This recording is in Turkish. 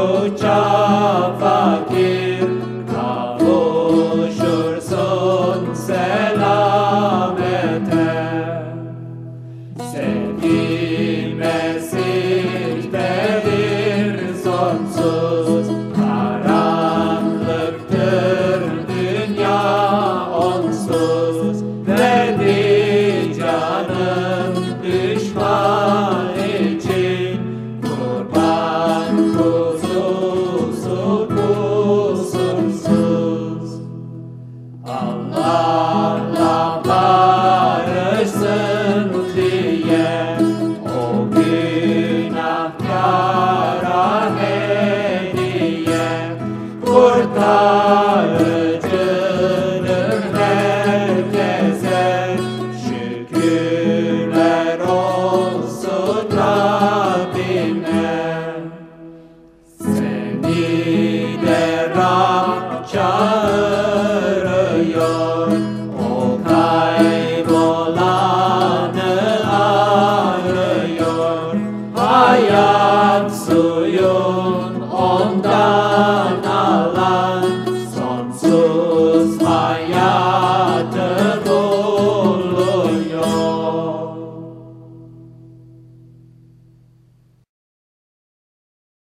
Rocha. kurtarıcıdır herkese şükürler olsun Rabbime. Seni de Rab çağırıyor o kaybolanı hayat suyu